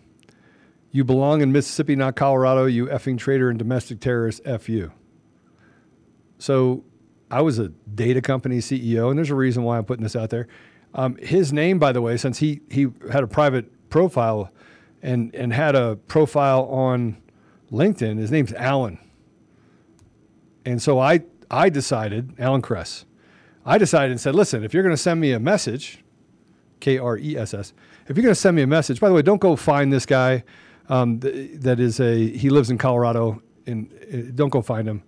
You belong in Mississippi, not Colorado. You effing traitor and domestic terrorist. F you. So I was a data company CEO, and there's a reason why I'm putting this out there. Um, his name, by the way, since he, he had a private profile and, and had a profile on LinkedIn, his name's Alan. And so I, I decided, Alan Kress, I decided and said, listen, if you're going to send me a message, K R E S S, if you're going to send me a message, by the way, don't go find this guy um, th- that is a, he lives in Colorado, and uh, don't go find him.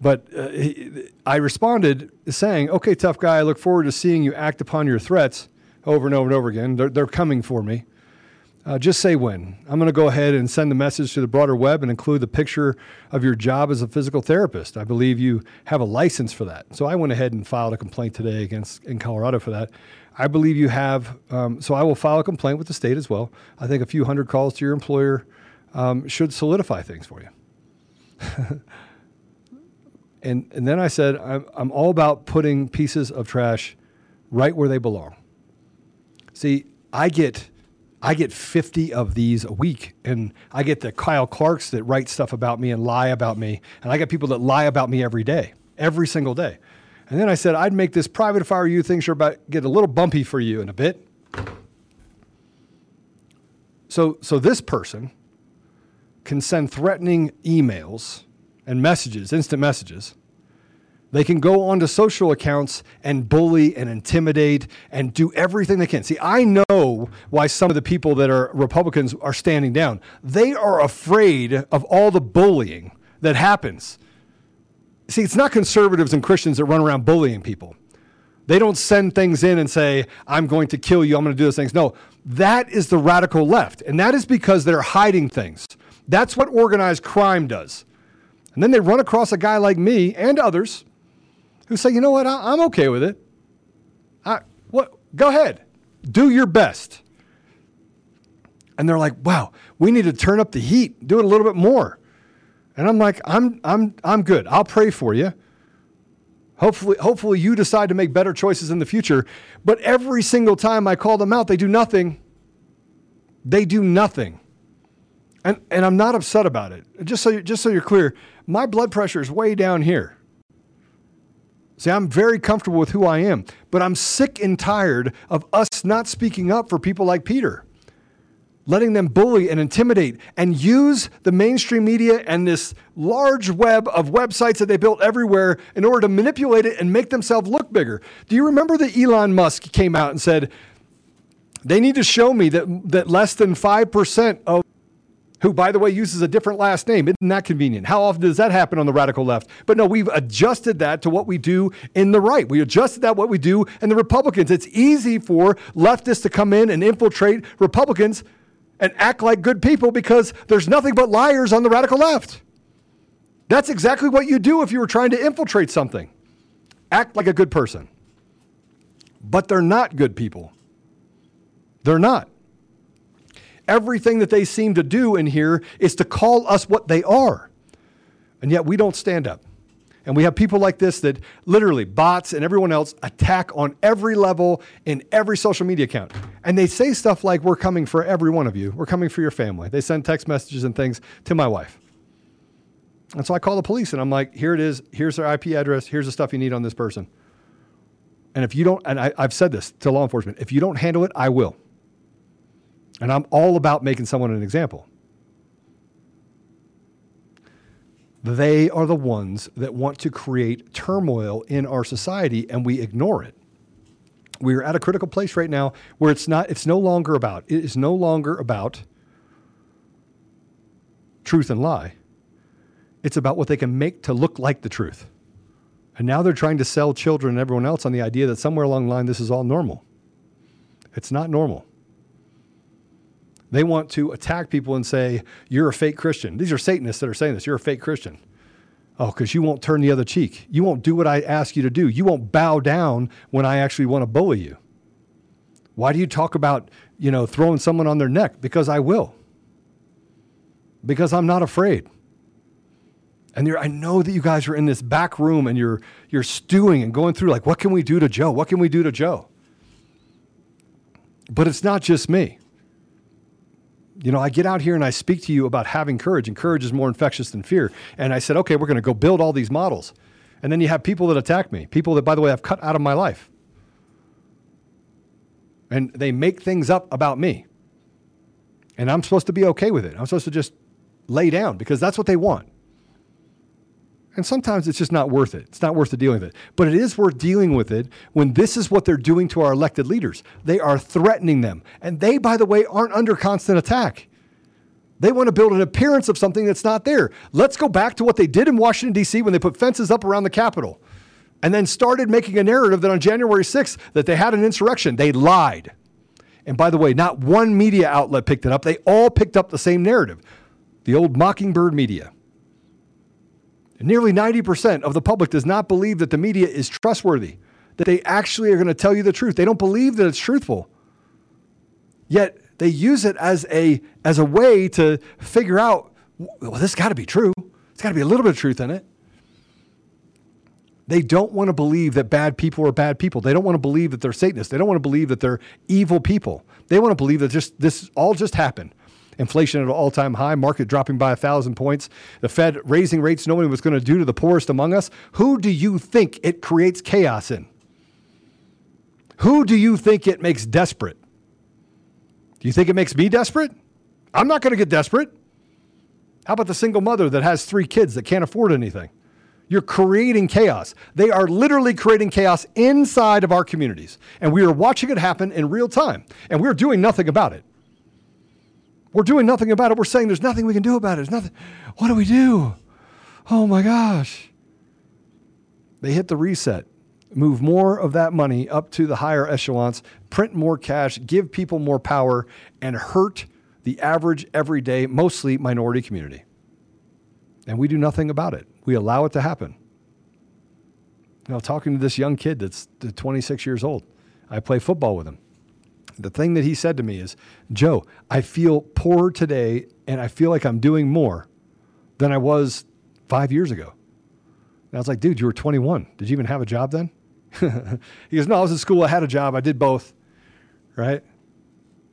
But uh, he, I responded saying, okay, tough guy, I look forward to seeing you act upon your threats over and over and over again. They're, they're coming for me. Uh, just say when. I'm going to go ahead and send the message to the broader web and include the picture of your job as a physical therapist. I believe you have a license for that. So I went ahead and filed a complaint today against in Colorado for that. I believe you have. Um, so I will file a complaint with the state as well. I think a few hundred calls to your employer um, should solidify things for you. and and then I said I'm, I'm all about putting pieces of trash right where they belong. See, I get I get 50 of these a week. And I get the Kyle Clarks that write stuff about me and lie about me. And I get people that lie about me every day, every single day. And then I said, I'd make this private if I were you. Things are about get a little bumpy for you in a bit. So, so this person can send threatening emails and messages, instant messages, they can go onto social accounts and bully and intimidate and do everything they can. See, I know why some of the people that are Republicans are standing down. They are afraid of all the bullying that happens. See, it's not conservatives and Christians that run around bullying people. They don't send things in and say, I'm going to kill you, I'm going to do those things. No, that is the radical left. And that is because they're hiding things. That's what organized crime does. And then they run across a guy like me and others who say, you know what, I, am okay with it. I, what, go ahead, do your best. And they're like, wow, we need to turn up the heat, do it a little bit more. And I'm like, I'm, I'm, I'm good. I'll pray for you. Hopefully, hopefully you decide to make better choices in the future. But every single time I call them out, they do nothing. They do nothing. And, and I'm not upset about it. Just so, just so you're clear, my blood pressure is way down here. See, I'm very comfortable with who I am, but I'm sick and tired of us not speaking up for people like Peter, letting them bully and intimidate and use the mainstream media and this large web of websites that they built everywhere in order to manipulate it and make themselves look bigger. Do you remember that Elon Musk came out and said, they need to show me that, that less than 5% of who, by the way, uses a different last name. Isn't that convenient? How often does that happen on the radical left? But no, we've adjusted that to what we do in the right. We adjusted that what we do in the Republicans. It's easy for leftists to come in and infiltrate Republicans and act like good people because there's nothing but liars on the radical left. That's exactly what you do if you were trying to infiltrate something. Act like a good person. But they're not good people. They're not everything that they seem to do in here is to call us what they are. And yet we don't stand up. And we have people like this that literally bots and everyone else attack on every level in every social media account. And they say stuff like, We're coming for every one of you. We're coming for your family. They send text messages and things to my wife. And so I call the police and I'm like, Here it is. Here's their IP address. Here's the stuff you need on this person. And if you don't, and I, have said this to law enforcement, if you don't handle it, I will. And I'm all about making someone an example. They are the ones that want to create turmoil in our society and we ignore it. We are at a critical place right now where it's not it's no longer about it is no longer about truth and lie. It's about what they can make to look like the truth. And now they're trying to sell children and everyone else on the idea that somewhere along the line this is all normal. It's not normal. They want to attack people and say, You're a fake Christian. These are Satanists that are saying this. You're a fake Christian. Oh, because you won't turn the other cheek. You won't do what I ask you to do. You won't bow down when I actually want to bully you. Why do you talk about, you know, throwing someone on their neck? Because I will. Because I'm not afraid. And I know that you guys are in this back room and you're you're stewing and going through like, what can we do to Joe? What can we do to Joe? But it's not just me you know, I get out here and I speak to you about having courage, and courage is more infectious than fear. And I said, okay, we're going to go build all these models. And then you have people that attack me, people that, by the way, I've cut out of my life. And they make things up about me. And I'm supposed to be okay with it. I'm supposed to just lay down because that's what they want. And sometimes it's just not worth it. It's not worth the dealing with it. But it is worth dealing with it when this is what they're doing to our elected leaders. They are threatening them. And they, by the way, aren't under constant attack. They want to build an appearance of something that's not there. Let's go back to what they did in Washington, D.C. when they put fences up around the Capitol and then started making a narrative that on January 6th that they had an insurrection. They lied. And by the way, not one media outlet picked it up. They all picked up the same narrative the old Mockingbird media. Nearly 90% of the public does not believe that the media is trustworthy, that they actually are going to tell you the truth. They don't believe that it's truthful. Yet they use it as a, as a way to figure out, well, this got to be true. It's got to be a little bit of truth in it. They don't want to believe that bad people are bad people. They don't want to believe that they're Satanists. They don't want to believe that they're evil people. They want to believe that just this all just happened. Inflation at an all-time high, market dropping by a thousand points, the Fed raising rates nobody was going to do to the poorest among us. Who do you think it creates chaos in? Who do you think it makes desperate? Do you think it makes me desperate? I'm not going to get desperate. How about the single mother that has three kids that can't afford anything? You're creating chaos. They are literally creating chaos inside of our communities. And we are watching it happen in real time. And we're doing nothing about it. We're doing nothing about it. We're saying there's nothing we can do about it. There's nothing. What do we do? Oh my gosh. They hit the reset, move more of that money up to the higher echelons, print more cash, give people more power, and hurt the average, everyday, mostly minority community. And we do nothing about it. We allow it to happen. You know, talking to this young kid that's 26 years old, I play football with him. The thing that he said to me is, Joe, I feel poor today and I feel like I'm doing more than I was five years ago. And I was like, dude, you were 21. Did you even have a job then? he goes, no, I was in school. I had a job. I did both. Right.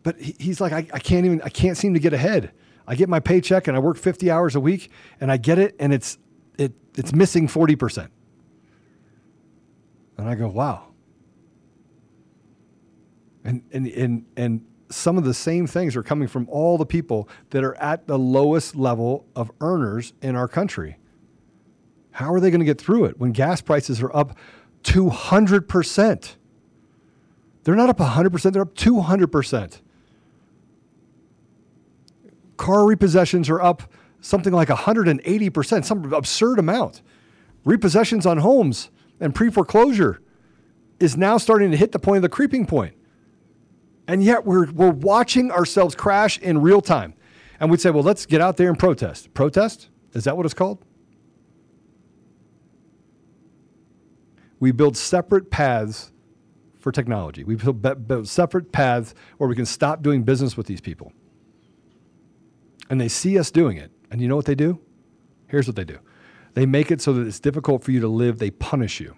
But he, he's like, I, I can't even, I can't seem to get ahead. I get my paycheck and I work 50 hours a week and I get it and it's it it's missing 40%. And I go, wow. And and and and some of the same things are coming from all the people that are at the lowest level of earners in our country. How are they going to get through it when gas prices are up 200%? They're not up 100%, they're up 200%. Car repossessions are up something like 180%, some absurd amount. Repossessions on homes and pre foreclosure is now starting to hit the point of the creeping point. And yet we're, we're watching ourselves crash in real time. And we'd say, well, let's get out there and protest. Protest? Is that what it's called? We build separate paths for technology. We build, build separate paths where we can stop doing business with these people and they see us doing it. And you know what they do? Here's what they do they make it so that it's difficult for you to live, they punish you.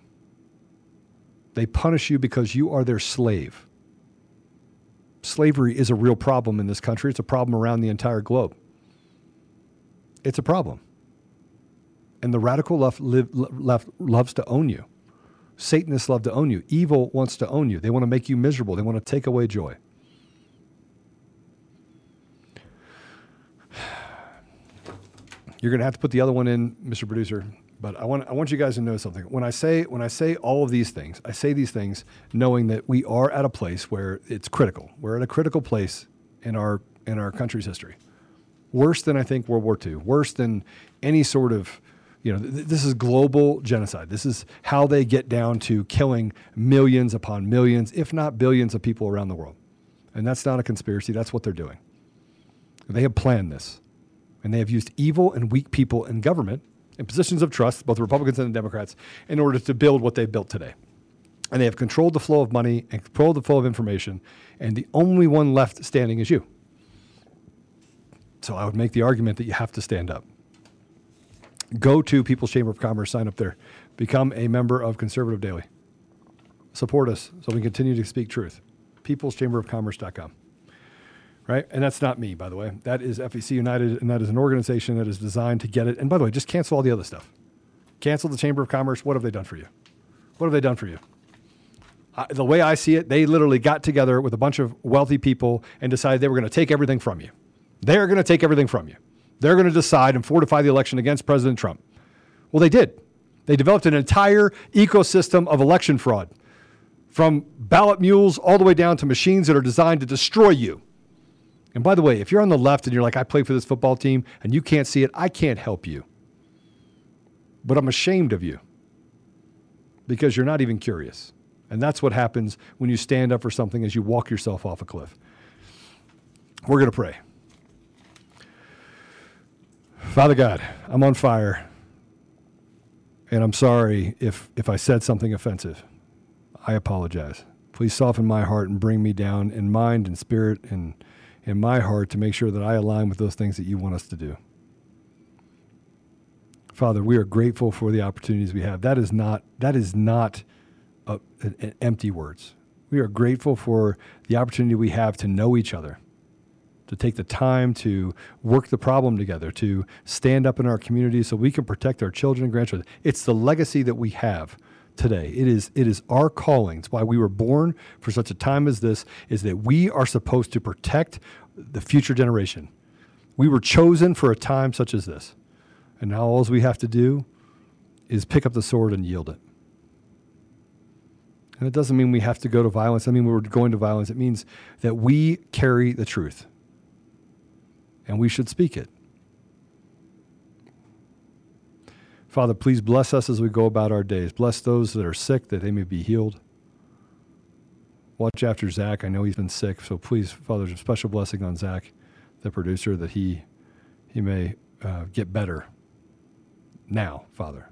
They punish you because you are their slave. Slavery is a real problem in this country. It's a problem around the entire globe. It's a problem. And the radical left, live, left loves to own you. Satanists love to own you. Evil wants to own you. They want to make you miserable. They want to take away joy. You're going to have to put the other one in, Mr. Producer. But I want I want you guys to know something. When I say when I say all of these things, I say these things knowing that we are at a place where it's critical. We're at a critical place in our in our country's history. Worse than I think World War II. Worse than any sort of you know, th- this is global genocide. This is how they get down to killing millions upon millions, if not billions of people around the world. And that's not a conspiracy. That's what they're doing. They have planned this. And they have used evil and weak people in government in positions of trust, both Republicans and Democrats, in order to build what they've built today. And they have controlled the flow of money and controlled the flow of information. And the only one left standing is you. So I would make the argument that you have to stand up. Go to People's Chamber of Commerce, sign up there, become a member of Conservative Daily. Support us so we continue to speak truth. People's Chamber of PeoplesChamberOfCommerce.com right? And that's not me, by the way. That is FEC United, and that is an organization that is designed to get it. And by the way, just cancel all the other stuff. Cancel the Chamber of Commerce. What have they done for you? What have they done for you? The way I see it, they literally got together with a bunch of wealthy people and decided they were going to take everything from you. They're going to take everything from you. They're going to decide and fortify the election against President Trump. Well, they did. They developed an entire ecosystem of election fraud from ballot mules all the way down to machines that are designed to destroy you. And by the way, if you're on the left and you're like, I play for this football team and you can't see it, I can't help you. But I'm ashamed of you because you're not even curious. And that's what happens when you stand up for something as you walk yourself off a cliff. We're going to pray. Father God, I'm on fire. And I'm sorry if, if I said something offensive. I apologize. Please soften my heart and bring me down in mind and spirit and in my heart to make sure that I align with those things that you want us to do. Father, we are grateful for the opportunities we have. That is not that is not a, an, an empty words. We are grateful for the opportunity we have to know each other to take the time to work the problem together, to stand up in our community so we can protect our children and grandchildren. It's the legacy that we have today. It is it is our calling. It's why we were born for such a time as this is that we are supposed to protect the future generation. We were chosen for a time such as this. And now all we have to do is pick up the sword and yield it. And it doesn't mean we have to go to violence. I mean we're going to violence. It means that we carry the truth and we should speak it. Father, please bless us as we go about our days. Bless those that are sick that they may be healed. Watch after Zach. I know he's been sick, so please, Father, a special blessing on Zach, the producer, that he he may uh, get better now, Father.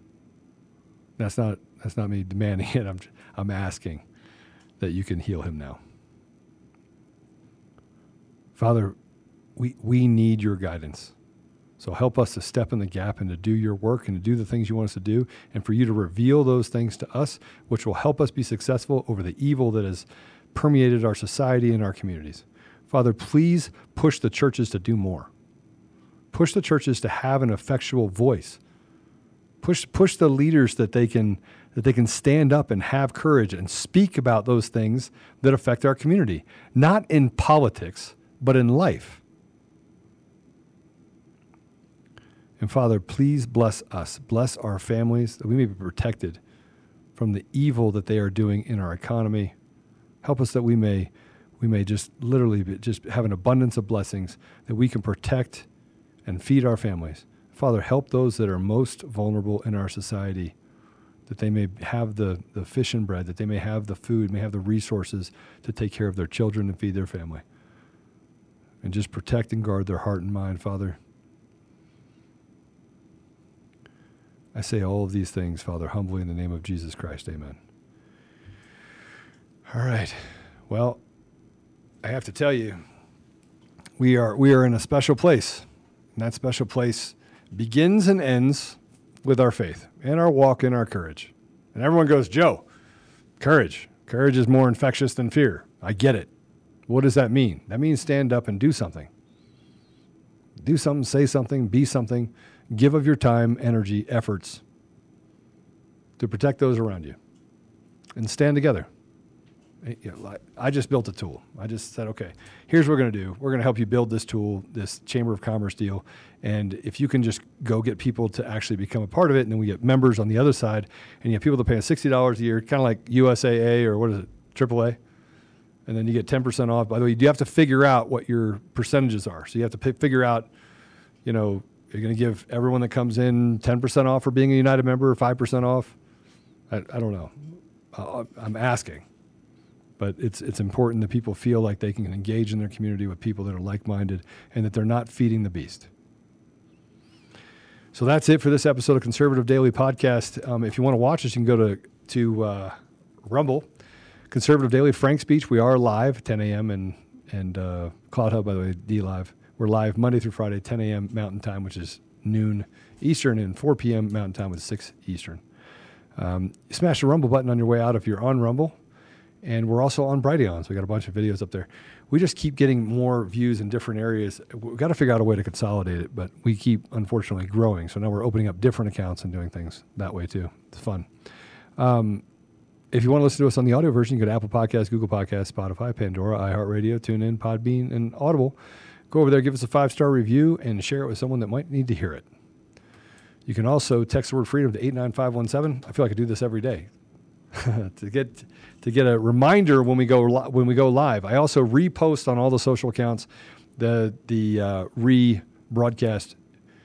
That's not that's not me demanding it. I'm I'm asking that you can heal him now. Father, we, we need your guidance. So help us to step in the gap and to do your work and to do the things you want us to do, and for you to reveal those things to us, which will help us be successful over the evil that has permeated our society and our communities. Father, please push the churches to do more. Push the churches to have an effectual voice. Push, push the leaders that they can that they can stand up and have courage and speak about those things that affect our community, not in politics, but in life. And Father, please bless us, bless our families, that we may be protected from the evil that they are doing in our economy. Help us that we may, we may just literally just have an abundance of blessings that we can protect and feed our families. Father, help those that are most vulnerable in our society, that they may have the, the fish and bread, that they may have the food, may have the resources to take care of their children and feed their family. And just protect and guard their heart and mind, Father. I say all of these things, Father, humbly in the name of Jesus Christ. Amen. All right. Well, I have to tell you, we are we are in a special place. And that special place begins and ends with our faith and our walk in our courage. And everyone goes, Joe, courage. Courage is more infectious than fear. I get it. What does that mean? That means stand up and do something. Do something, say something, be something give of your time, energy, efforts to protect those around you and stand together. Eh, I just built a tool. I just said, okay, here's what we're going to do. We're going to help you build this tool, this Chamber of Commerce deal. And if you can just go get people to actually become a part of it, and then we get members on the other side, and you have people that pay us $60 a year, kind of like USAA or what is it, AAA? And then you get 10% off. By the way, you have to figure out what your percentages are. So you have to p- figure out, you know, you're going to give everyone that comes in 10% off for being a United member or 5% off? I, I don't know. Uh, I'm asking. But it's, it's important that people feel like they can engage in their community with people that are like minded and that they're not feeding the beast. So that's it for this episode of Conservative Daily Podcast. Um, if you want to watch us, you can go to, to uh, Rumble, Conservative Daily, Frank Speech. We are live 10 a.m. and, and uh, Cloud Hub, by the way, D Live. We're live Monday through Friday, 10 a.m. Mountain Time, which is noon Eastern, and 4 p.m. Mountain Time, is 6 Eastern. Um, smash the Rumble button on your way out if you're on Rumble. And we're also on Brighteon, so we got a bunch of videos up there. We just keep getting more views in different areas. We've got to figure out a way to consolidate it, but we keep unfortunately growing. So now we're opening up different accounts and doing things that way too. It's fun. Um, if you want to listen to us on the audio version, you go to Apple Podcasts, Google Podcasts, Spotify, Pandora, iHeartRadio, TuneIn, Podbean, and Audible. Go over there, give us a five star review, and share it with someone that might need to hear it. You can also text the word freedom to 89517. I feel like I do this every day. to get to get a reminder when we go li- when we go live. I also repost on all the social accounts the the uh, re broadcast,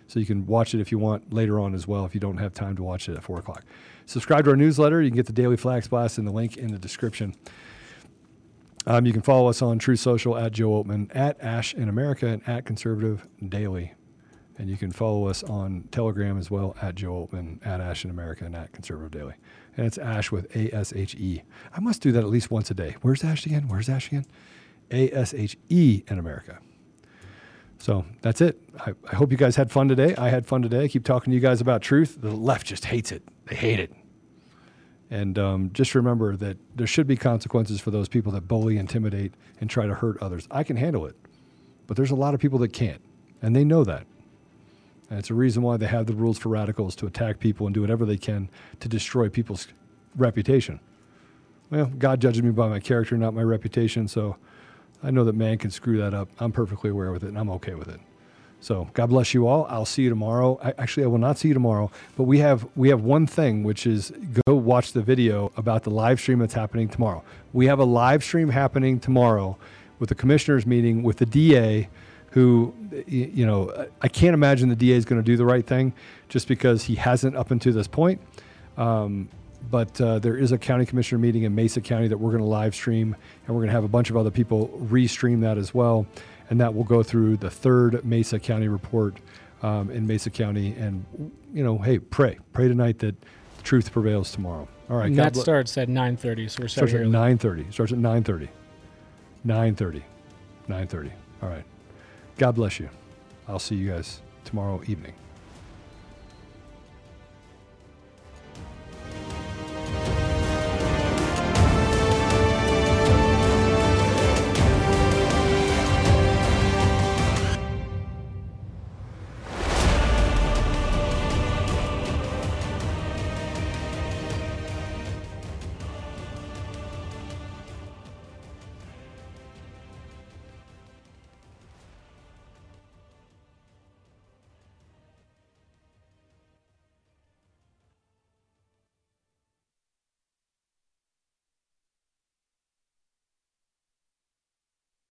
so you can watch it if you want later on as well. If you don't have time to watch it at four o'clock, subscribe to our newsletter. You can get the daily flags blast in the link in the description. Um, you can follow us on Truth Social at Joe Oltmann, at Ashe in America, and at Conservative Daily. And you can follow us on Telegram as well at Joe Oltmann, at Ashe in America, and at Conservative Daily. And it's Ash with A S H E. I must do that at least once a day. Where's Ash again? Where's Ash again? A S H E in America. So that's it. I, I hope you guys had fun today. I had fun today. I keep talking to you guys about truth. The left just hates it. They hate it. And um, just remember that there should be consequences for those people that bully, intimidate, and try to hurt others. I can handle it, but there's a lot of people that can't, and they know that. And it's a reason why they have the rules for radicals to attack people and do whatever they can to destroy people's reputation. Well, God judges me by my character, not my reputation. So I know that man can screw that up. I'm perfectly aware with it, and I'm okay with it. So God bless you all. I'll see you tomorrow. I, actually, I will not see you tomorrow, but we have we have one thing, which is go watch the video about the live stream that's happening tomorrow. We have a live stream happening tomorrow with the commissioners meeting with the DA, who you know I can't imagine the DA is going to do the right thing, just because he hasn't up until this point. Um, but uh, there is a county commissioner meeting in Mesa County that we're going to live stream, and we're going to have a bunch of other people restream that as well and that will go through the third Mesa County report um, in Mesa County. And you know, hey, pray, pray tonight that truth prevails tomorrow. All right, and that starts at nine thirty. So we're starts at nine thirty. Starts at nine thirty. Nine thirty. Nine thirty. All right. God bless you. I'll see you guys tomorrow evening.